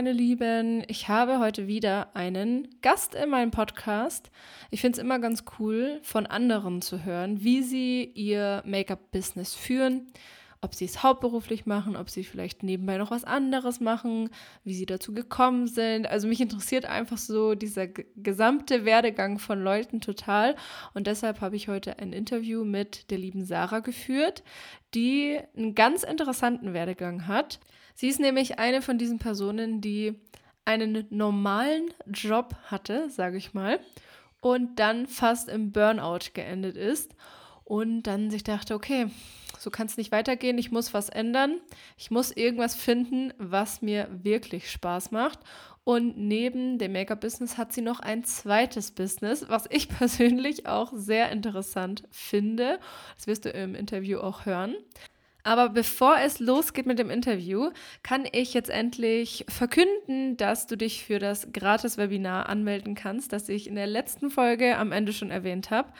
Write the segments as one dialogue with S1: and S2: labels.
S1: meine Lieben. Ich habe heute wieder einen Gast in meinem Podcast. Ich finde es immer ganz cool, von anderen zu hören, wie sie ihr Make-up-Business führen, ob sie es hauptberuflich machen, ob sie vielleicht nebenbei noch was anderes machen, wie sie dazu gekommen sind. Also mich interessiert einfach so dieser gesamte Werdegang von Leuten total. Und deshalb habe ich heute ein Interview mit der lieben Sarah geführt, die einen ganz interessanten Werdegang hat. Sie ist nämlich eine von diesen Personen, die einen normalen Job hatte, sage ich mal, und dann fast im Burnout geendet ist und dann sich dachte, okay, so kann es nicht weitergehen, ich muss was ändern, ich muss irgendwas finden, was mir wirklich Spaß macht. Und neben dem Make-up-Business hat sie noch ein zweites Business, was ich persönlich auch sehr interessant finde. Das wirst du im Interview auch hören. Aber bevor es losgeht mit dem Interview, kann ich jetzt endlich verkünden, dass du dich für das Gratis-Webinar anmelden kannst, das ich in der letzten Folge am Ende schon erwähnt habe.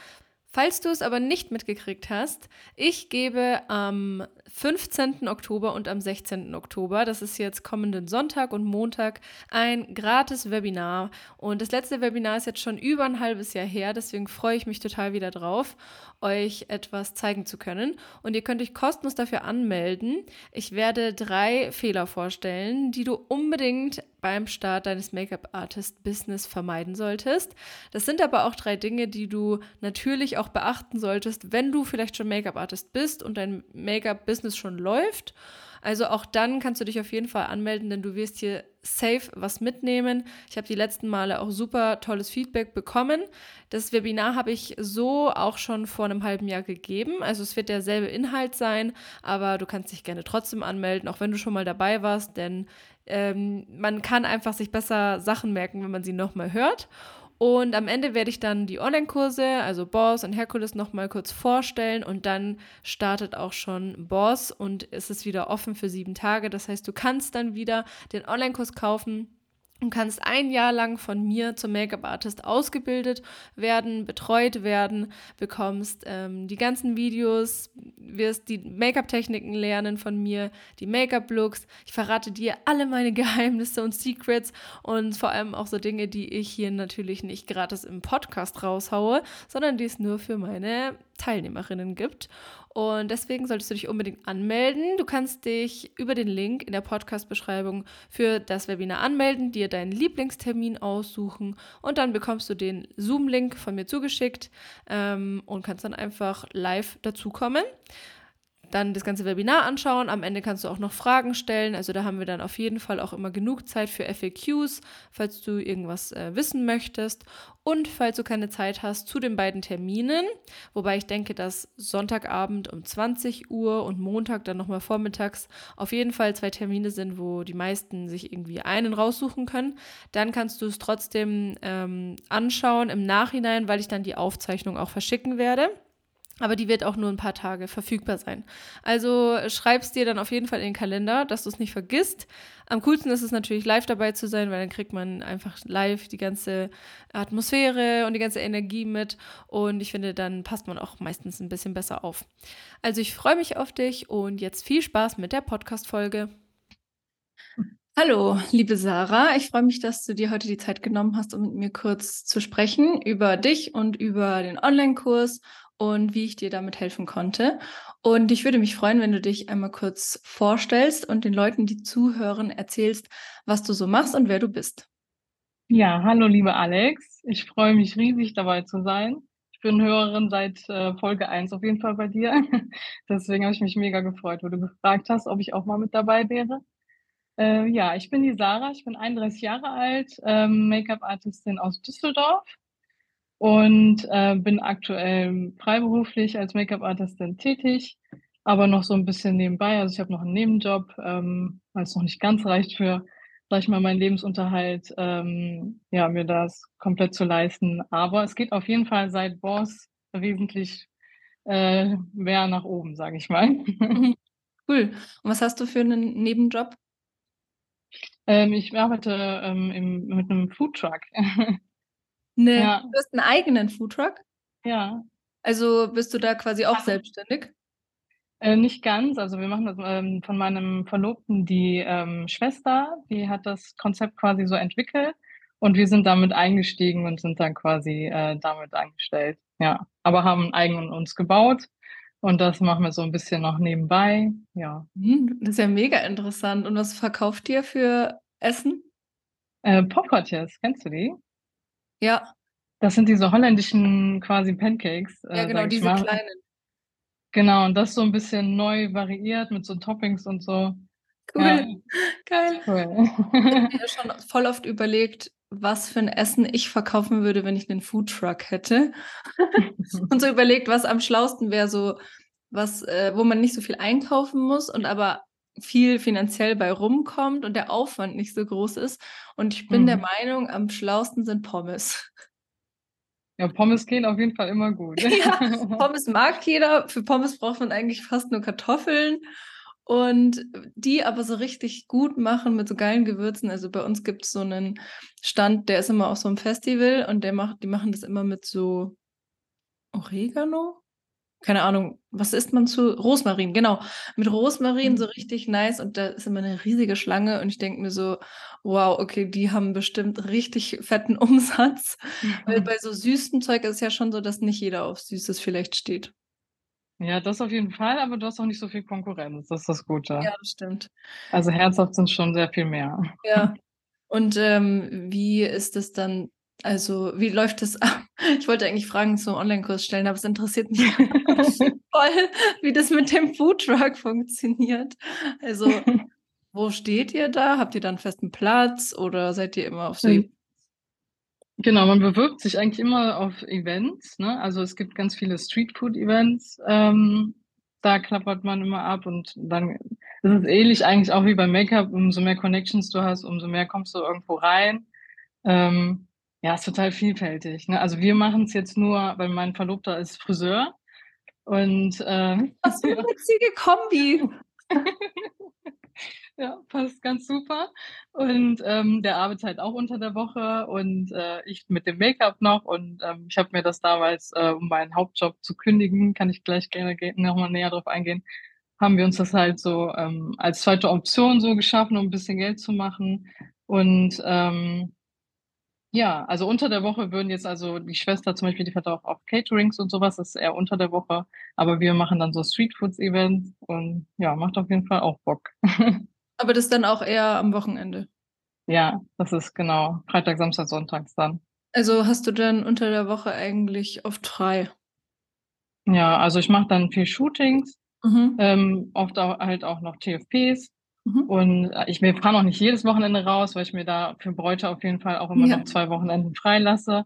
S1: Falls du es aber nicht mitgekriegt hast, ich gebe am 15. Oktober und am 16. Oktober, das ist jetzt kommenden Sonntag und Montag, ein gratis Webinar. Und das letzte Webinar ist jetzt schon über ein halbes Jahr her, deswegen freue ich mich total wieder drauf euch etwas zeigen zu können. Und ihr könnt euch kostenlos dafür anmelden. Ich werde drei Fehler vorstellen, die du unbedingt beim Start deines Make-up-Artist-Business vermeiden solltest. Das sind aber auch drei Dinge, die du natürlich auch beachten solltest, wenn du vielleicht schon Make-up-Artist bist und dein Make-up-Business schon läuft also auch dann kannst du dich auf jeden Fall anmelden, denn du wirst hier safe was mitnehmen. Ich habe die letzten Male auch super tolles Feedback bekommen. Das Webinar habe ich so auch schon vor einem halben Jahr gegeben. Also es wird derselbe Inhalt sein, aber du kannst dich gerne trotzdem anmelden, auch wenn du schon mal dabei warst, denn ähm, man kann einfach sich besser Sachen merken, wenn man sie nochmal hört. Und am Ende werde ich dann die Online-Kurse, also Boss und Herkules, nochmal kurz vorstellen und dann startet auch schon Boss und es ist wieder offen für sieben Tage. Das heißt, du kannst dann wieder den Online-Kurs kaufen und kannst ein Jahr lang von mir zum Make-up-Artist ausgebildet werden, betreut werden, bekommst ähm, die ganzen Videos, wirst die Make-up-Techniken lernen von mir, die Make-up-Looks. Ich verrate dir alle meine Geheimnisse und Secrets und vor allem auch so Dinge, die ich hier natürlich nicht gratis im Podcast raushaue, sondern die es nur für meine Teilnehmerinnen gibt. Und deswegen solltest du dich unbedingt anmelden. Du kannst dich über den Link in der Podcast-Beschreibung für das Webinar anmelden, dir deinen Lieblingstermin aussuchen und dann bekommst du den Zoom-Link von mir zugeschickt ähm, und kannst dann einfach live dazukommen dann das ganze Webinar anschauen. Am Ende kannst du auch noch Fragen stellen. Also da haben wir dann auf jeden Fall auch immer genug Zeit für FAQs, falls du irgendwas äh, wissen möchtest. Und falls du keine Zeit hast zu den beiden Terminen, wobei ich denke, dass Sonntagabend um 20 Uhr und Montag dann nochmal vormittags auf jeden Fall zwei Termine sind, wo die meisten sich irgendwie einen raussuchen können, dann kannst du es trotzdem ähm, anschauen im Nachhinein, weil ich dann die Aufzeichnung auch verschicken werde. Aber die wird auch nur ein paar Tage verfügbar sein. Also schreibst dir dann auf jeden Fall in den Kalender, dass du es nicht vergisst. Am coolsten ist es natürlich live dabei zu sein, weil dann kriegt man einfach live die ganze Atmosphäre und die ganze Energie mit. Und ich finde, dann passt man auch meistens ein bisschen besser auf. Also ich freue mich auf dich und jetzt viel Spaß mit der Podcast-Folge. Hallo, liebe Sarah. Ich freue mich, dass du dir heute die Zeit genommen hast, um mit mir kurz zu sprechen über dich und über den Online-Kurs und wie ich dir damit helfen konnte. Und ich würde mich freuen, wenn du dich einmal kurz vorstellst und den Leuten, die zuhören, erzählst, was du so machst und wer du bist.
S2: Ja, hallo liebe Alex. Ich freue mich riesig dabei zu sein. Ich bin Hörerin seit äh, Folge 1 auf jeden Fall bei dir. Deswegen habe ich mich mega gefreut, wo du gefragt hast, ob ich auch mal mit dabei wäre. Äh, ja, ich bin die Sarah, ich bin 31 Jahre alt, ähm, Make-up-Artistin aus Düsseldorf und äh, bin aktuell freiberuflich als Make-up-Artistin tätig, aber noch so ein bisschen nebenbei. Also ich habe noch einen Nebenjob, ähm, weil es noch nicht ganz reicht für, sag ich mal, meinen Lebensunterhalt, ähm, ja, mir das komplett zu leisten. Aber es geht auf jeden Fall seit Boss wesentlich äh, mehr nach oben, sage ich mal.
S1: cool. Und was hast du für einen Nebenjob?
S2: Ähm, ich arbeite ähm, im, mit einem Foodtruck.
S1: Ne, Ja. du hast einen eigenen Foodtruck?
S2: Ja.
S1: Also bist du da quasi auch selbstständig?
S2: Äh, nicht ganz. Also, wir machen das, ähm, von meinem Verlobten die, ähm, Schwester, die hat das Konzept quasi so entwickelt und wir sind damit eingestiegen und sind dann quasi, äh, damit angestellt, ja. Aber haben 'n eigenen uns gebaut und das machen wir so 'n bisschen noch nebenbei, ja.
S1: Mhm, das ist ja mega interessant. Und was verkauft ihr für Essen?
S2: Äh, Poffertjes, kennst du die?
S1: Ja.
S2: Das sind diese holländischen quasi Pancakes,
S1: Ja,
S2: äh,
S1: genau,
S2: sage ich
S1: diese
S2: mal.
S1: kleinen.
S2: Genau, und das so 'n bisschen neu variiert mit so Toppings und so. Ja,
S1: Cool, geil.
S2: cool.
S1: Ich habe mir ja schon voll oft überlegt, was für 'n Essen ich verkaufen würde, wenn ich 'nen Foodtruck hätte. Und so überlegt, was am schlausten wäre, so was, äh wo man nicht so viel einkaufen muss und aber viel finanziell bei rumkommt und der Aufwand nicht so groß ist. Und ich bin der
S2: Mhm.
S1: Meinung, am schlausten sind Pommes.
S2: Ja, Pommes gehen auf jeden Fall immer gut.
S1: Ja, Pommes mag jeder. Für Pommes braucht man eigentlich fast nur Kartoffeln und die aber so richtig gut machen mit so geilen Gewürzen. Also, bei uns gibt's so 'nen Stand, der ist immer auf so 'nem Festival und der macht die machen das immer mit so Oregano? Keine Ahnung, was isst man zu Rosmarin, genau. Mit Rosmarin so
S2: Mhm.
S1: richtig nice und da ist immer 'ne riesige Schlange und ich denke mir so: „Wow, okay, die haben bestimmt richtig fetten Umsatz.“ Weil bei so süßem Zeug ist es ja schon so, dass nicht jeder auf Süßes vielleicht steht.
S2: Ja, das auf jeden Fall, aber du hast auch nicht so viel Konkurrenz. Das ist das Gute.
S1: Ja, das stimmt.
S2: Also, herzhaft sind's schon sehr viel mehr.
S1: Ja. Und, ähm, wie ist es dann also, wie läuft das ab? Ich wollte eigentlich Fragen zum Onlinekurs stellen, aber es interessiert mich voll, wie das mit dem Foodtruck funktioniert. Also, wo steht ihr da? Habt ihr da 'n festen Platz oder seid ihr immer auf so
S2: Mhm. Genau, man bewirbt sich eigentlich immer auf Events, ne? Also, es gibt ganz viele Streetfood-Events, ähm, da klappert man immer ab und dann ist es ähnlich eigentlich auch wie beim Make-up. Umso mehr Connections du hast, umso mehr kommst du irgendwo rein. Ähm, ja, ist total vielfältig, ne? Also, wir machen's jetzt nur weil mein Verlobter ist Friseur und, ähm,
S1: Was für 'ne
S2: ja.
S1: witzige Kombi.
S2: Ja, passt ganz super. Und, ähm, der arbeitet halt auch unter der Woche und, äh, ich mit dem Make-up noch und, ähm, ich habe mir das damals, äh, um meinen Hauptjob zu kündigen, kann ich gleich gerne ge noch mal näher drauf eingehen, haben wir uns das halt so, ähm, als 2. Option so geschaffen, um 'n bisschen Geld zu machen. Und, ähm ja, also, unter der Woche würden jetzt also die Schwester zum Beispiel, die fährt auch auf Caterings und so was, das ist eher unter der Woche, aber wir machen dann so Streetfoods-Events und ja, macht auf jeden Fall auch Bock.
S1: Aber das dann auch eher am Wochenende?
S2: Ja, das ist genau Freitag, Samstag, Sonntags dann.
S1: Also, hast du dann unter der Woche eigentlich oft frei?
S2: Ja, also, ich mache dann viel Shootings,
S1: Mhm.
S2: ähm, oft au halt auch noch TFPs
S1: Mhm.
S2: und, äh, ich wir fahren auch nicht jedes Wochenende raus, weil ich mir da für Bräute auf jeden Fall auch immer
S1: Ja.
S2: noch 2 Wochenenden freilasse.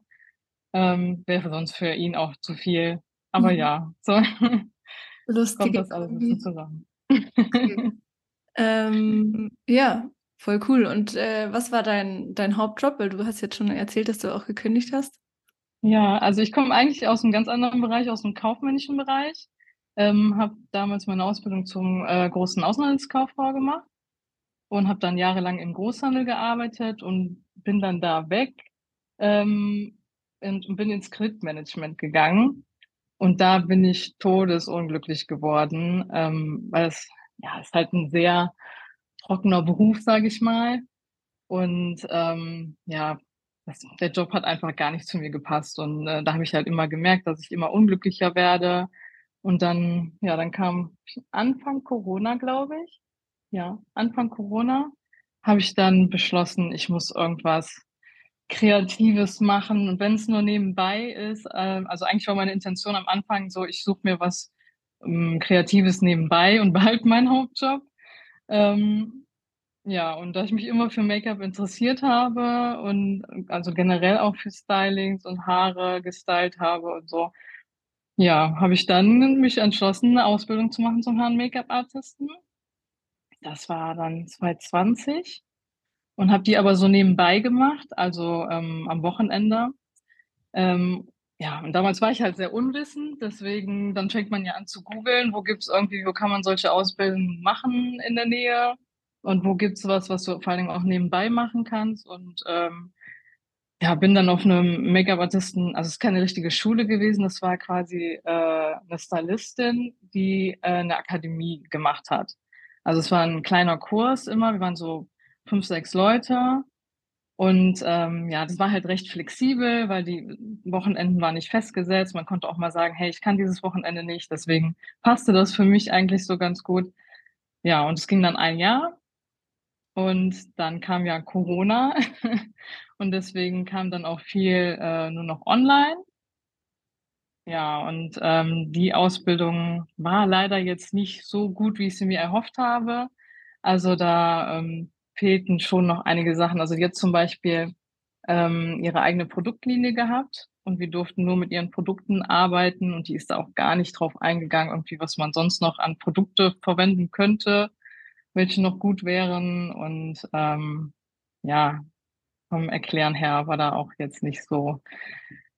S2: Ähm, wäre sonst für ihn auch zu viel. Aber
S1: Mhm.
S2: ja, so kommt
S1: Lustige
S2: das alles 'n bisschen
S1: Kombi.
S2: zusammen.
S1: Okay. Ähm, ja, voll cool. Und, äh, was war dein dein Hauptjob? Weil du hast jetzt schon erzählt, dass du auch gekündigt hast.
S2: Ja, also, ich komme eigentlich aus 'nem ganz anderen Bereich, aus'm kaufmännischen Bereich, ähm, habe damals meine Ausbildung zum, äh, großen Außenhandelskauffrau gemacht und habe dann jahrelang im Großhandel gearbeitet und bin dann da weg, ähm, und und bin ins Kreditmanagement gegangen. Und da bin ich todesunglücklich geworden, ähm, weil es ja, ist halt 'n sehr trockener Beruf, sage ich mal. Und, ähm, ja, das der Job hat einfach gar nicht zu mir gepasst und, äh, da habe ich halt immer gemerkt, dass ich immer unglücklicher werde. Und dann ja, dann kam Anfang Corona, glaube ich ja, Anfang Corona habe ich dann beschlossen, ich muss irgendwas Kreatives machen und wenn's nur nebenbei ist. Ähm, also, eigentlich war meine Intention am Anfang so, ich suche mir was, hm, Kreatives nebenbei und behalte meinen Hauptjob. Ähm, ja, und da ich mich immer für Make-up interessiert habe und also, generell auch für Stylings und Haare gestylt habe und so, ja, habe ich dann mich entschlossen, 'ne Ausbildung zu machen zum Herren Make-up-Artisten. Das war dann 2020 und habe die aber so nebenbei gemacht, also, ähm, am Wochenende. Ähm, ja, und damals war ich halt sehr unwissend, deswegen dann fängt man ja an zu googeln, wo gibt's irgendwie wo kann man solche Ausbildungen machen in der Nähe und wo gibt's was, was du vor allen Dingen auch nebenbei machen kannst und, ähm Ja, bin dann auf 'nem Make-up-Artisten also, es ist keine richtige Schule gewesen, das war quasi, äh, 'ne Stylistin, die, äh, 'ne Akademie gemacht hat. Also, es war 'n kleiner Kurs immer, wir waren so 5, 6 Leute und, ähm, ja, das war halt recht flexibel, weil die Wochenenden waren nicht festgesetzt. Man konnte auch mal sagen: „Hey, ich kann dieses Wochenende nicht.“ Deswegen passte das für mich eigentlich so ganz gut. Ja, und es ging dann 1 Jahr und dann kam ja Corona und deswegen kam dann auch viel, äh, nur noch online. Ja, und, ähm, die Ausbildung war leider jetzt nicht so gut, wie ich sie mir erhofft habe. Also, da, ähm, fehlten schon noch einige Sachen. Also, hat zum Beispiel, ähm, ihre eigene Produktlinie gehabt und wir durften nur mit ihren Produkten arbeiten und die ist da auch gar nicht drauf eingegangen, irgendwie, was man sonst noch an Produkte verwenden könnte, welche noch gut wären und, ähm, ja, vom Erklären her war da auch jetzt nicht so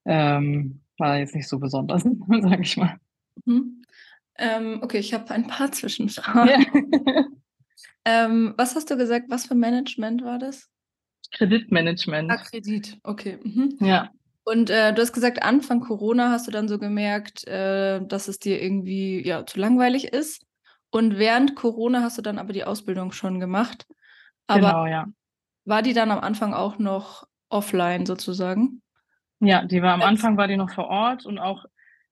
S2: ähm, war jetzt nicht so besonders, sage ich mal.
S1: Mhm. Ähm, okay, ich habe ein paar
S2: Ja.
S1: Zwischenfragen. Ähm, was hast du gesagt, was für Management war das? Ah,
S2: Kreditmanagement.
S1: Kredit, okay, mhm.
S2: Ja.
S1: Und, äh, du hast gesagt, Anfang Corona hast du dann so gemerkt, äh, dass es dir irgendwie, ja, zu langweilig ist. Und während Corona hast du dann aber die Ausbildung schon gemacht. Aber
S2: Genau, ja.
S1: war die dann am Anfang auch noch offline sozusagen?
S2: Ja, die war am Anfang war die noch vor Ort und auch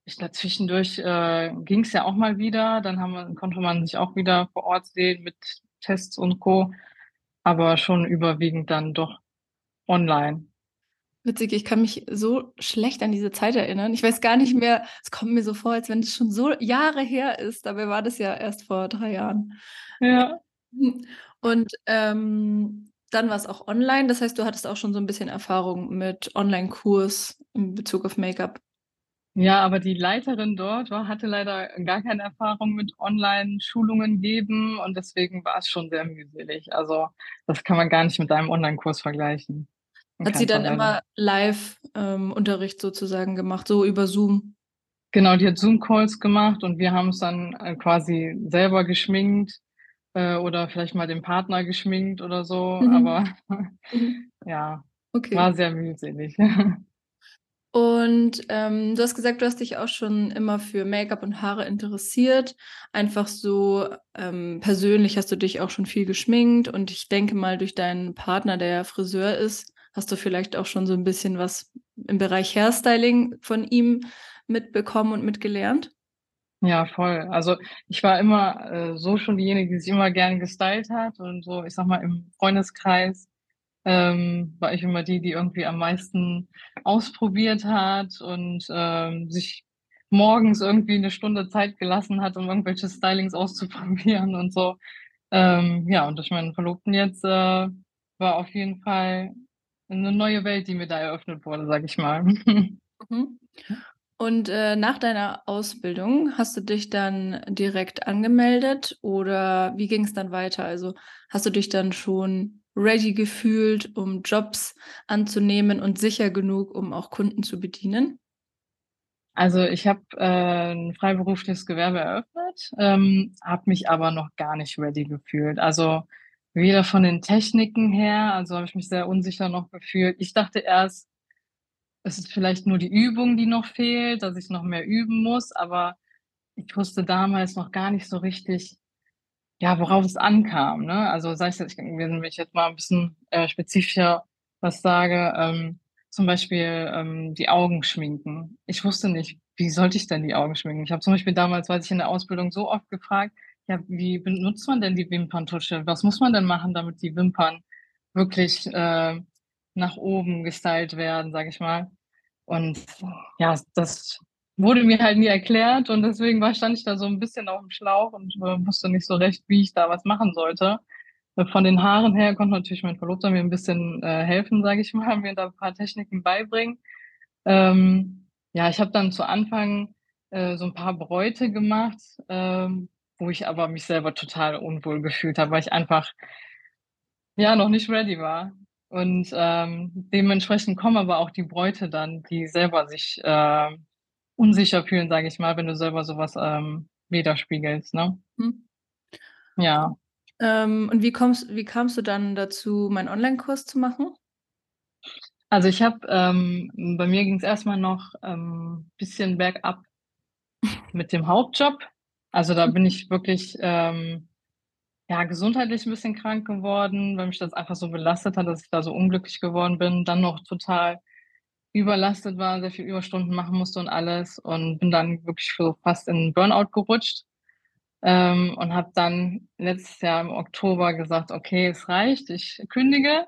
S2: ich glaube, zwischendurch, äh, ging's ja auch mal wieder. Dann haben wir konnte man sich auch wieder vor Ort sehen mit Tests und Co., aber schon überwiegend dann doch online.
S1: Witzig, ich kann mich so schlecht an diese Zeit erinnern. Ich weiß gar nicht mehr es kommt mir so vor, als wenn das schon so Jahre her ist. Dabei war das ja erst vor 3 Jahren.
S2: Ja.
S1: Mhm. Und, ähm, dann war's auch online. Das heißt, du hattest auch schon so 'n bisschen Erfahrung mit Onlinekurs in Bezug auf Make-up?
S2: Ja, aber die Leiterin dort war hatte leider gar keine Erfahrung mit Online-Schulungen geben und deswegen war es schon sehr mühselig. Also, das kann man gar nicht mit einem Onlinekurs vergleichen. In
S1: Hat sie dann immer live, ähm, Unterricht sozusagen gemacht, so über Zoom?
S2: Genau, die hat Zoom-Calls gemacht und wir haben uns dann, äh, quasi selber geschminkt, äh, oder vielleicht mal den Partner geschminkt oder so, aber
S1: Mhm. Mhm.
S2: ja,
S1: Okay.
S2: war sehr mühselig.
S1: Und, ähm, du hast gesagt, du hast dich auch schon immer für Make-up und Haare interessiert. Einfach so, ähm, persönlich hast du dich auch schon viel geschminkt und ich denke mal, durch deinen Partner, der ja Friseur ist, hast du vielleicht auch schon so 'n bisschen was im Bereich Hairstyling von ihm mitbekommen und mitgelernt?
S2: Ja, voll. Also, ich war immer, äh, so schon diejenige, die sich immer gerne gestylt hat und so, ich sage mal, im Freundeskreis, ähm, war ich immer die, die irgendwie am meisten ausprobiert hat und, ähm, sich morgens irgendwie 'ne Stunde Zeit gelassen hat, um irgendwelche Stylings auszuprobieren und so. Ähm, ja, und durch meinen Verlobten jetzt, äh, war auf jeden Fall 'ne neue Welt, die mir da eröffnet wurde, sage ich mal.
S1: Mhm. Und, äh, nach deiner Ausbildung hast du dich dann direkt angemeldet oder wie ging's dann weiter? Also, hast du dich dann schon ready gefühlt, um Jobs anzunehmen und sicher genug, um auch Kunden zu bedienen?
S2: Also, ich habe, äh, 'n freiberufliches Gewerbe eröffnet, ähm, habe mich aber noch gar nicht ready gefühlt. Also, weder von den Techniken her also, habe ich mich sehr unsicher noch gefühlt. Ich dachte erst, es ist vielleicht nur die Übung, die noch fehlt, dass ich noch mehr üben muss, aber ich wusste damals noch gar nicht so richtig, ja, worauf es ankam, ne? Also, sage ich jetzt wenn ich jetzt mal 'n bisschen, äh, spezifischer was sage, ähm, zum Beispiel, ähm, die Augen schminken. Ich wusste nicht, wie sollte ich denn die Augen schminken? Ich habe zum Beispiel damals, weiß ich, in der Ausbildung so oft gefragt: „Ja, wie benutzt man denn die Wimperntusche? Was muss man denn machen, damit die Wimpern wirklich, äh, nach oben gestylt werden“, sage ich mal. Und ja, das wurde mir halt nie erklärt und deswegen war stand ich da so 'n bisschen aufm Schlauch und, äh, wusste nicht so recht, wie ich da was machen sollte. Äh, von den Haaren her konnte natürlich mein Verlobter mir 'n bisschen, äh, helfen, sage ich mal, mir da 'n paar Techniken beibringen. Ähm, ja, ich habe dann zu Anfang, äh, so 'n paar Bräute gemacht, ähm, wo ich aber mich selber total unwohl gefühlt habe, weil ich einfach ja, noch nicht ready war. Und, ähm, dementsprechend kommen aber auch die Bräute dann, die selber sich, äh, unsicher fühlen, sage ich mal, wenn du selber so was, ähm, widerspiegelst, ne?
S1: Mhm.
S2: Ja.
S1: Ähm, und wie kommst wie kamst du dann dazu, meinen Onlinekurs zu machen?
S2: Also ich habe, ähm, bei mir ging es erstmal noch ähm, bisschen bergab mit dem Hauptjob. Also da bin ich wirklich ähm, ja, gesundheitlich ein bisschen krank geworden, weil mich das einfach so belastet hat, dass ich da so unglücklich geworden bin. Dann noch total überlastet war, sehr viel Überstunden machen musste und alles und bin dann wirklich so fast in Burnout gerutscht. Ähm, und habe dann letztes Jahr im Oktober gesagt: „Okay, es reicht, ich kündige.“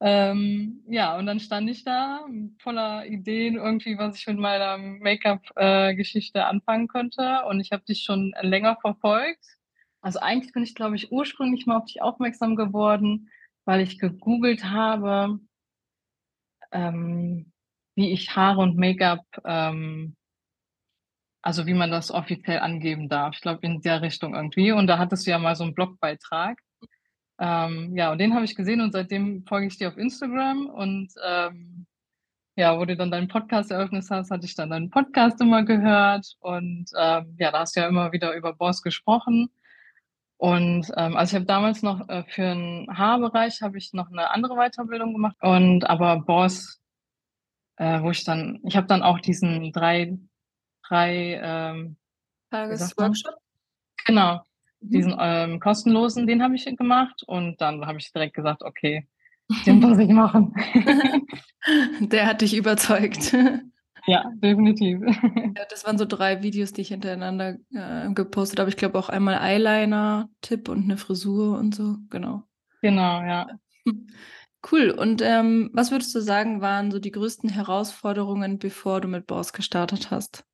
S2: Ähm, ja, und dann stand ich da voller Ideen irgendwie, was ich mit meiner Make-up, äh, anfangen könnte und ich habe dich schon länger verfolgt. Also, eigentlich bin ich, glaube ich, ursprünglich mal auf dich aufmerksam geworden, weil ich gegoogelt habe, ähm, wie ich Haare und Make-up, ähm also, wie man das offiziell angeben darf. Ich glaube, in der Richtung irgendwie. Und da hattest du ja mal so 'n Blogbeitrag. Ähm, ja, und den habe ich gesehen und seitdem folge ich dir auf Instagram und, ähm, ja, wo du dann deinen Podcast eröffnet hast, hatte ich dann deinen Podcast immer gehört und, ähm, ja, da hast du ja immer wieder über Boss gesprochen. Und, ähm, also, ich habe damals noch, äh, für 'n Haarbereich habe ich noch 'ne andere Weiterbildung gemacht und aber Boss, äh, wo ich dann ich habe dann auch diesen drei drei, ähm?
S1: Tagesworkshop?
S2: Genau,
S1: Mhm.
S2: diesen, ähm, kostenlosen, den habe ich gemacht und dann habe ich direkt gesagt: „Okay, den muss ich machen.“
S1: Der hat dich überzeugt.
S2: Ja, definitiv.
S1: Ja, das waren so 3 Videos, die ich hintereinander, äh, gepostet habe. Ich glaube auch einmal Eyeliner-Tipp und 'ne Frisur und so, genau.
S2: Genau, ja.
S1: Cool. Und, ähm, was würdest du sagen, waren so die größten Herausforderungen, bevor du mit Boss gestartet hast?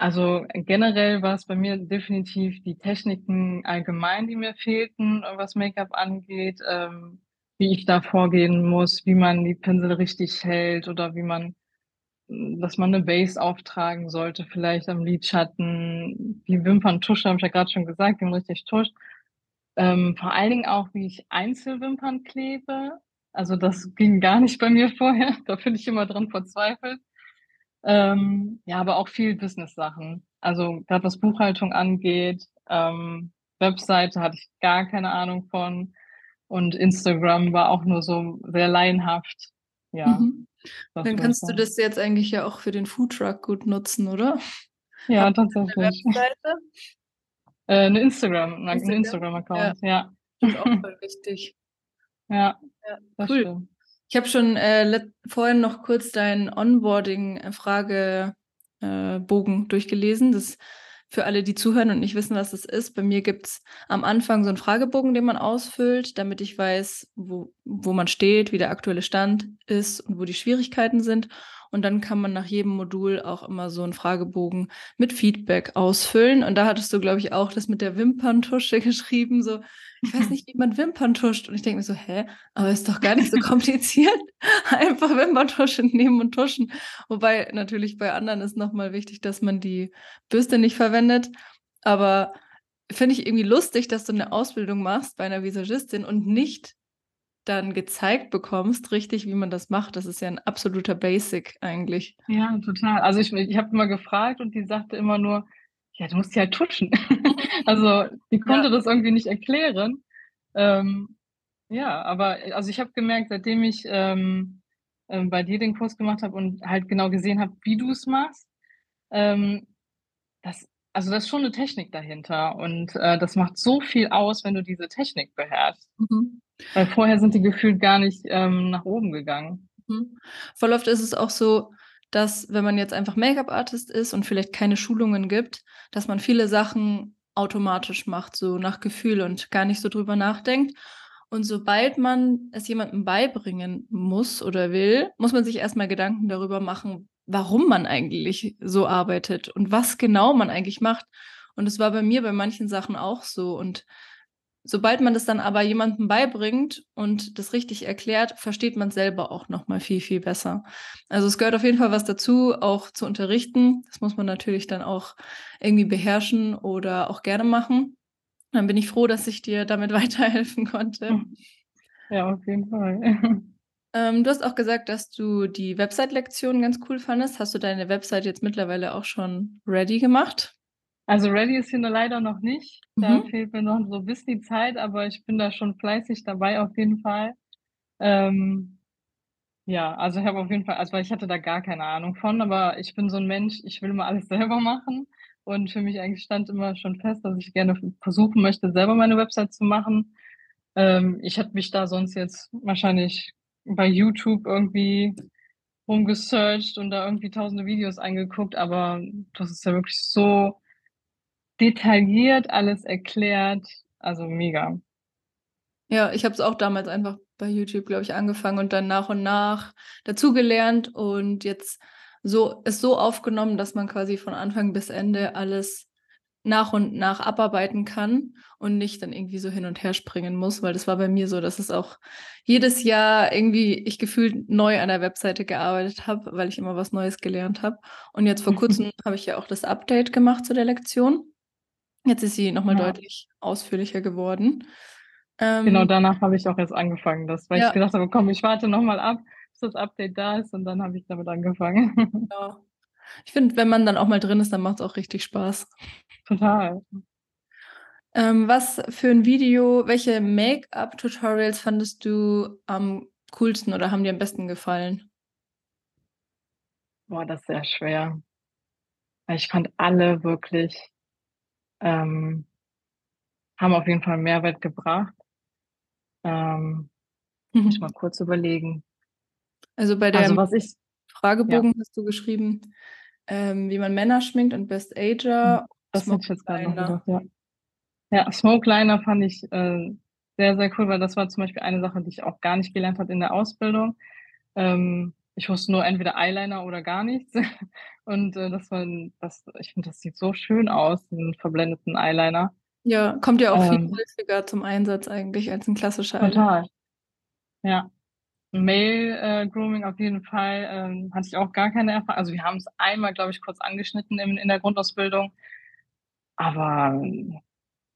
S2: Also, generell war's bei mir definitiv die Techniken allgemein, die mir fehlten, was Make-up angeht, ähm, wie ich da vorgehen muss, wie man die Pinsel richtig hält oder wie man dass man 'ne Base auftragen sollte, vielleicht am Lidschatten. Die Wimperntusche habe ich ja grad schon gesagt, wie man richtig tuscht. Ähm, vor allen Dingen auch, wie ich Einzelwimpern klebe. Also, das ging gar nicht bei mir vorher. Da bin ich immer dran verzweifelt. Ähm, ja, aber auch viel Business-Sachen. Also, grad was Buchhaltung angeht, ähm, Webseite hatte ich gar keine Ahnung von und Instagram war auch nur so sehr laienhaft. Ja,
S1: Mhm.
S2: Das
S1: Dann kannst du das jetzt eigentlich ja auch für den Foodtruck gut nutzen, oder?
S2: Ja,
S1: Habt
S2: tatsächlich.
S1: Webseite?
S2: Äh, 'ne Instagram
S1: Instagram? Ja,
S2: Instagram-Account, ja.
S1: stimmt auch voll wichtig.
S2: Ja,
S1: Ja,
S2: das
S1: cool.
S2: stimmt.
S1: Ich habe schon, äh, vorhin noch kurz dein Onboarding, äh, durchgelesen. Das für alle, die zuhören und nicht wissen, was das ist. Bei mir gibt's am Anfang so 'n Fragebogen, den man ausfüllt, damit ich weiß, wo wo man steht, wie der aktuelle Stand ist und wo die Schwierigkeiten sind. Und dann kann man nach jedem Modul auch immer so 'n Fragebogen mit Feedback ausfüllen. Und da hattest du, glaube ich, auch das mit der Wimperntusche geschrieben, so: „Ich weiß nicht, wie man Wimpern tuscht.“ Und ich denke mir so: „Hä? Aber ist doch gar nicht so kompliziert. Einfach Wimperntusche nehmen und tuschen.“ Wobei natürlich bei anderen ist noch mal wichtig, dass man die Bürste nicht verwendet. Aber finde ich irgendwie lustig, dass du 'ne Ausbildung machst bei 'ner Visagistin und nicht dann gezeigt bekommst richtig, wie man das macht. Das ist ja 'n absoluter Basic eigentlich.
S2: Ja, total. Also, ich ich habe immer gefragt und die sagte immer nur: „Ja, du musst die halt tuschen.“ Also, die
S1: Ja.
S2: konnte das irgendwie nicht erklären. Ähm, ja, aber, also, ich habe gemerkt, seitdem ich, ähm, ähm, bei dir den Kurs gemacht habe und halt genau gesehen habe, wie du's machst, ähm, das also, da ist schon 'ne Technik dahinter und, äh, das macht so viel aus, wenn du diese Technik beherrschst.
S1: Mhm.
S2: Weil vorher sind die gefühlt gar nicht, ähm, nach oben gegangen.
S1: Mhm. Voll oft ist es auch so, dass, wenn man jetzt einfach Make-up-Artist ist und vielleicht keine Schulungen gibt, dass man viele Sachen automatisch macht, so nach Gefühl und gar nicht so drüber nachdenkt. Und sobald man es jemandem beibringen muss oder will, muss man sich erst mal Gedanken darüber machen, warum man eigentlich so arbeitet und was genau man eigentlich macht. Und das war bei mir bei manchen Sachen auch so. Und sobald man das dann aber jemandem beibringt und das richtig erklärt, versteht man's selber auch noch mal viel, viel besser. Also, es gehört auf jeden Fall was dazu, auch zu unterrichten. Das muss man natürlich dann auch irgendwie beherrschen oder auch gerne machen. Dann bin ich froh, dass ich dir damit weiterhelfen konnte.
S2: Hm. Ja, auf jeden Fall.
S1: Ähm, du hast auch gesagt, dass du die Website-Lektion ganz cool fandest. Hast du deine Website jetzt mittlerweile auch schon ready gemacht?
S2: Also, ready ist sie nur leider noch nicht. Da
S1: Mhm.
S2: fehlt mir noch so bisschen die Zeit, aber ich bin da schon fleißig dabei auf jeden Fall. Ähm Ja, also ich habe auf jeden Fall also, ich hatte da gar keine Ahnung von, aber ich bin so 'n Mensch, ich will immer alles selber machen und für mich eigentlich stand immer schon fest, dass ich gerne versuchen möchte, selber meine Website zu machen. Ähm, ich hätte mich da sonst jetzt wahrscheinlich bei YouTube irgendwie rumgesearcht und da irgendwie tausende Videos angeguckt, aber das ist ja wirklich so detailliert alles erklärt, also mega.
S1: Ja, ich habe es auch damals einfach bei YouTube, glaube ich, angefangen und dann nach und nach dazugelernt und jetzt so es so aufgenommen, dass man quasi von Anfang bis Ende alles nach und nach abarbeiten kann und nicht dann irgendwie so hin und her springen muss, weil das war bei mir so, dass es auch jedes Jahr irgendwie ich gefühlt neu an der Webseite gearbeitet habe, weil ich immer was Neues gelernt habe. Und jetzt vor Kurzem habe ich ja auch das Update gemacht zu der Lektion. Jetzt ist sie noch mal
S2: Ja.
S1: deutlich ausführlicher geworden.
S2: Genau
S1: Ähm
S2: danach habe ich auch erst angefangen, das weil ich
S1: Ja.
S2: gedacht habe: „Komm, ich warte noch mal ab, bis das Update da ist“, und dann habe ich damit angefangen.
S1: Ja. Ich finde, wenn man dann auch mal drin ist, dann macht's auch richtig Spaß.
S2: Total.
S1: Ähm, was für 'n Video welche Make-up-Tutorials fandest du am coolsten oder haben dir am besten gefallen?
S2: Boah, das ist sehr schwer. Ich fand alle wirklich ähm haben auf jeden Fall Mehrwert gebracht. Ähm, muss ich mal
S1: Mhm.
S2: kurz überlegen.
S1: Also, bei
S2: Also,
S1: dem
S2: was ich ja.
S1: Fragebogen hast du geschrieben, ähm, wie man Männer schminkt und Best
S2: Hm,
S1: Ager,
S2: das hätte
S1: Smoky
S2: ich jetzt grad noch gedacht, ja. Ja, Smoke Liner fand ich, äh, sehr, sehr cool, weil das war zum Beispiel eine Sache, die ich auch gar nicht gelernt hatte in der Ausbildung. Ähm, ich wusste nur entweder Eyeliner oder gar nichts und, äh, das war 'n das ich finde, das sieht so schön aus, diesen verblendeten Eyeliner.
S1: Ja, kommt ja auch viel
S2: Ähm
S1: häufiger zum Einsatz eigentlich als 'n klassischer Eyeliner.
S2: Total. Ja. Male, äh, Grooming auf jeden Fall, ähm, hatte ich auch gar keine Erfa also, wir haben's einmal, glaube ich, kurz angeschnitten in in der Grundausbildung. Aber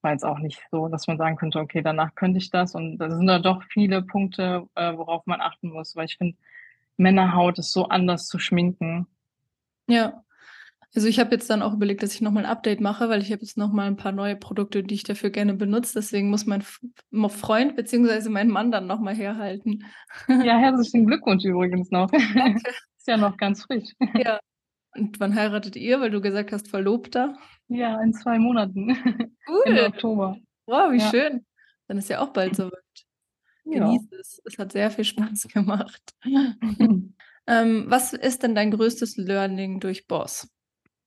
S2: war jetzt auch nicht so, dass man sagen könnte: „Okay, danach könnte ich das“, und da sind dann doch viele Punkte, äh, worauf man achten muss, weil ich finde, Männerhaut ist so anders zu schminken.
S1: Ja. Also, ich habe jetzt dann auch überlegt, dass ich noch mal 'n Update mache, weil ich habe jetzt noch mal 'n paar neue Produkte, die ich dafür gerne benutze. Deswegen muss mein Freund beziehungsweise mein Mann dann noch mal herhalten.
S2: Ja, herzlichen Glückwunsch übrigens noch.
S1: Danke.
S2: Ist ja noch ganz frisch.
S1: Ja. Und wann heiratet ihr, weil du gesagt hast Verlobter?
S2: Ja, in 2 Monaten.
S1: Cool.
S2: Oktober.
S1: Wow, wie
S2: Ja.
S1: schön. Dann ist ja auch bald so weit.
S2: Ja.
S1: Es. Es hat sehr viel Spaß gemacht. Ähm, was ist denn dein größtes Learning durch Boss?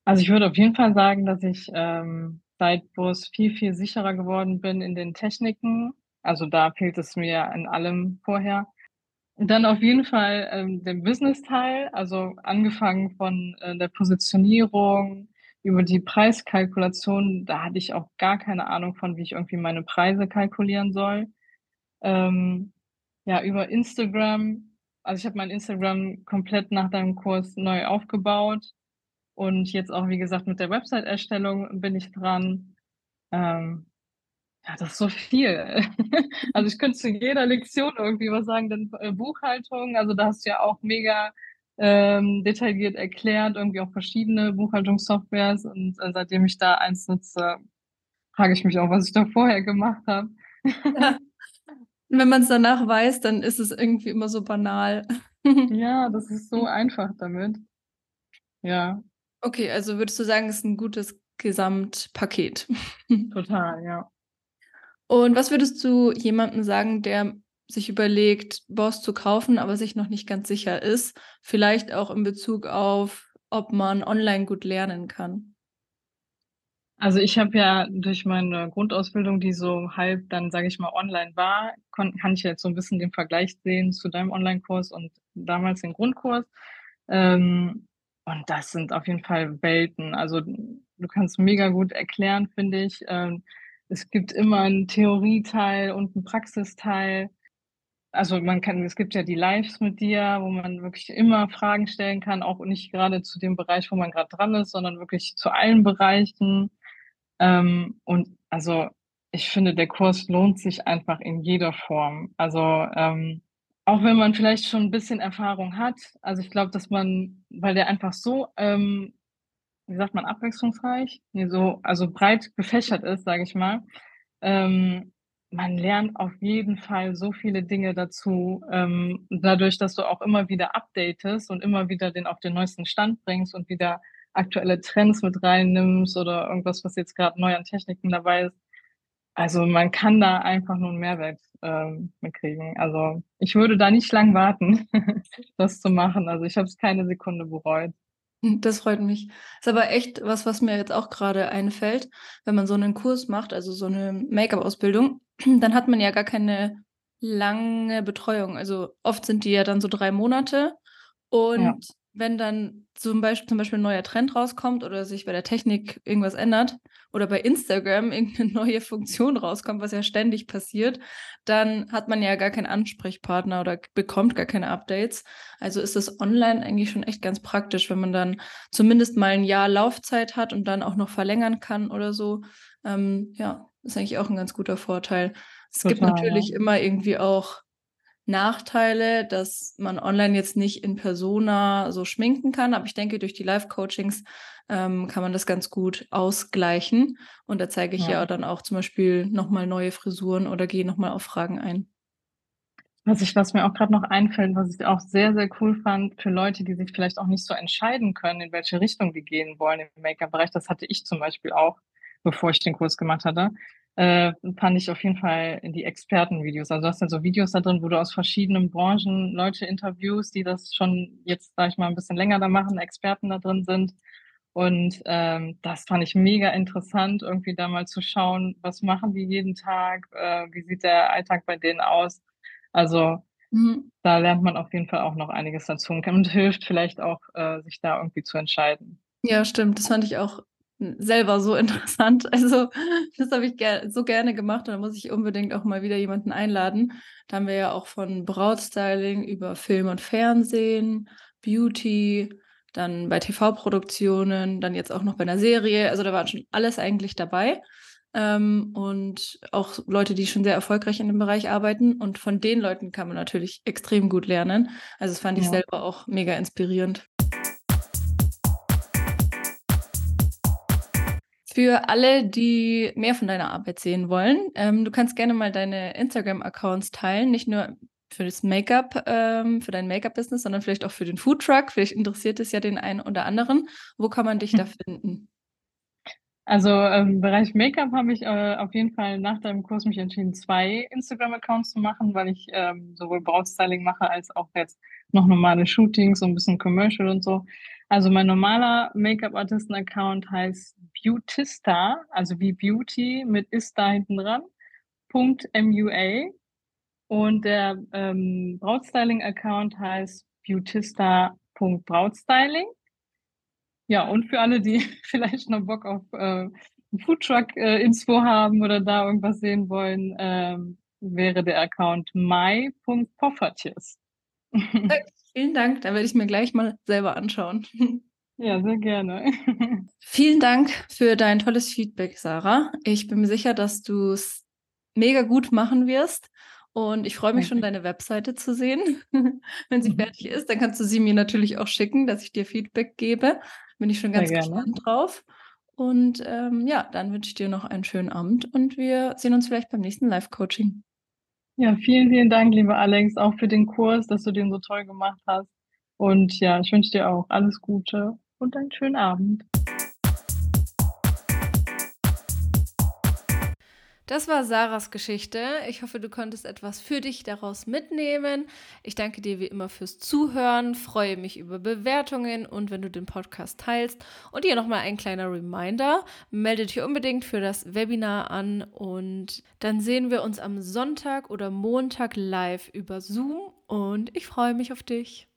S2: Also, ich würde auf jeden Fall sagen, dass ich, ähm, seit Boss viel, viel sicherer geworden bin in den Techniken. Also, da fehlt es mir in allem vorher. Und dann auf jeden Fall, ähm, den Businessteil, also, angefangen von, äh, der Positionierung über die Preiskalkulation. Da hatte ich auch gar keine Ahnung von, wie ich irgendwie meine Preise kalkulieren soll. Ähm, ja, über Instagram also, ich habe mein Instagram komplett nach deinem Kurs neu aufgebaut und jetzt auch, wie gesagt, mit der Website-Erstellung bin ich dran. Ähm, ja, das ist so viel. Also, ich könnte zu jeder Lektion irgendwie was sagen, dann, äh, Buchhaltung, also, da hast du ja auch mega, ähm, detailliert erklärt, irgendwie auch verschiedene Buchhaltungssoftwares und, äh, seitdem ich da eins nutze, frage ich mich auch, was ich da vorher gemacht habe.
S1: Ja. Wenn man's danach weiß, dann ist es irgendwie immer so banal.
S2: Ja, das ist so einfach damit. Ja.
S1: Okay, also, würdest du sagen, ist 'n gutes Gesamtpaket?
S2: Total, ja.
S1: Und was würdest du jemandem sagen, der sich überlegt, Boss zu kaufen, aber sich noch nicht ganz sicher ist, vielleicht auch in Bezug auf, ob man online gut lernen kann?
S2: Also, ich habe ja durch meine Grundausbildung, die so halb dann, sage ich mal, online war, kann ich jetzt so 'n bisschen den Vergleich sehen zu deinem Onlinekurs und damals den Grundkurs. Ähm, und das sind auf jeden Fall Welten. Also, du kannst mega gut erklären, finde ich. Ähm, es gibt immer 'n Theorieteil und 'n Praxisteil. Also, man kann es gibt ja die Lives mit dir, wo man wirklich immer Fragen stellen kann, auch nicht grade zu dem Bereich, wo man grad dran ist, sondern wirklich zu allen Bereichen. Ähm, und also, ich finde, der Kurs lohnt sich einfach in jeder Form. Also, ähm, auch wenn man vielleicht schon 'n bisschen Erfahrung hat. Also, ich glaube, dass man weil der einfach so, ähm, wie sagt man, abwechslungsreich? Ne, so also, breit gefächert ist, sage ich mal. Ähm man lernt auf jeden Fall so viele Dinge dazu, ähm, dadurch, dass du auch immer wieder updatest und immer wieder den auf den neuesten Stand bringst und wieder aktuelle Trends mit reinnimmst oder irgendwas, was jetzt grad neu an Techniken dabei ist. Also, man kann da einfach nur 'n Mehrwert, ähm, mit kriegen. Also, ich würde da nicht lang warten, das zu machen. Also, ich habe es keine Sekunde bereut.
S1: Hm, das freut mich. Ist aber echt was, was mir jetzt auch grade einfällt. Wenn man so 'nen Kurs macht, also so 'ne Make-up-Ausbildung, dann hat man ja gar keine lange Betreuung. Also, oft sind die ja dann so 3 Monate
S2: Ja.
S1: Wenn dann zum Beisp zum Beispiel 'n neuer Trend rauskommt oder sich bei der Technik irgendwas ändert oder bei Instagram irgend 'ne neue Funktion rauskommt, was ja ständig passiert, dann hat man ja gar keinen Ansprechpartner oder bekommt gar keine Updates. Also, ist das online eigentlich schon echt ganz praktisch, wenn man dann zumindest mal 'n Jahr Laufzeit hat und dann auch noch verlängern kann oder so. Ähm, ja, ist eigentlich auch 'n ganz guter Vorteil. Es gibt
S2: Total,
S1: natürlich
S2: ja.
S1: immer irgendwie auch Nachteile, dass man online jetzt nicht in Persona so schminken kann, aber ich denke, durch die Live-Coachings, ähm, kann man das ganz gut ausgleichen. Und da zeige ich
S2: Ja.
S1: ja dann auch zum Beispiel noch mal neue Frisuren oder gehe noch mal auf Fragen ein.
S2: Was ich was mir auch grad noch einfällt, was ich auch sehr, sehr cool fand für Leute, die sich vielleicht auch nicht so entscheiden können, in welche Richtung die gehen wollen im Make-up-Bereich. Das hatte ich zum Beispiel auch, bevor ich den Kurs gemacht hatte. Äh, fand ich auf jeden Fall die Expertenvideos. Also, du hast ja so Videos da drin, wo du aus verschiedenen Branchen Leute interviewst, die das schon jetzt, sage ich mal, 'n bisschen länger da machen, Experten da drin sind. Und, ähm, das fand ich mega interessant, irgendwie da mal zu schauen, was machen die jeden Tag? Äh, wie sieht der Alltag bei denen aus? Also,
S1: Mhm.
S2: da lernt man auf jeden Fall auch noch einiges dazu und hilft vielleicht auch, äh, sich da irgendwie zu entscheiden.
S1: Ja, stimmt. Das fand ich auch, selber so interessant. Also, das habe ich ger so gerne gemacht und da muss ich unbedingt auch mal wieder jemanden einladen. Da haben wir ja auch von Brautstyling über Film und Fernsehen, Beauty, dann bei TV-Produktionen, dann jetzt auch noch bei 'ner Serie. Also, da war schon alles eigentlich dabei. Ähm, und auch Leute, die schon sehr erfolgreich in dem Bereich arbeiten und von den Leuten kann man natürlich extrem gut lernen. Also, das fand ich
S2: Ja.
S1: selber auch mega inspirierend. Für alle, die mehr von deiner Arbeit sehen wollen, ähm, du kannst gerne mal deine Instagram-Accounts teilen, nicht nur für das Make-up ähm, für dein Make-up-Business, sondern vielleicht auch für den Foodtruck. Vielleicht interessiert es ja den einen oder anderen. Wo kann man dich da finden?
S2: Also, im Bereich Make-up habe ich, äh, auf jeden Fall nach deinem Kurs mich entschieden, 2 Instagram-Accounts zu machen, weil ich, ähm, sowohl Brautstyling mache als auch jetzt noch normale Shootings, so 'n bisschen Commercial und so. Also, mein normaler Make-up-Artisten-Account heißt Beautista, also wie Beauty mit Ista hinten dran, Punkt MUA. Und der, ähm, Brautstyling-Account heißt Beautista.Brautstyling. Ja, und für alle, die vielleicht noch Bock auf, äh, 'n Foodtruck, äh, haben oder da irgendwas sehen wollen, ähm, wäre der Account mai.poffertjes.
S1: Vielen Dank, da werde ich's mir gleich mal selber anschauen.
S2: Ja, sehr gerne.
S1: Vielen Dank für dein tolles Feedback, Sarah. Ich bin mir sicher, dass du's mega gut machen wirst und ich freue mich schon, deine Webseite zu sehen. Wenn sie
S2: Mhm.
S1: fertig ist, dann kannst du sie mir natürlich auch schicken, dass ich dir Feedback gebe. Bin ich schon ganz gespannt drauf. Und, ähm, ja, dann wünsche ich dir noch einen schönen Abend und wir sehen uns vielleicht beim nächsten Live-Coaching.
S2: Ja, vielen, vielen Dank, lieber Alex, auch für den Kurs, dass du den so toll gemacht hast. Und ja, ich wünsche dir auch alles Gute und einen schönen Abend.
S3: Das war Sarahs Geschichte. Ich hoffe, du konntest etwas für dich daraus mitnehmen. Ich danke dir wie immer fürs Zuhören, freue mich über Bewertungen und wenn du den Podcast teilst. Und hier noch mal ein kleiner Reminder: Melde dich unbedingt für das Webinar an und dann sehen wir uns am Sonntag oder Montag live über Zoom und ich freue mich auf dich.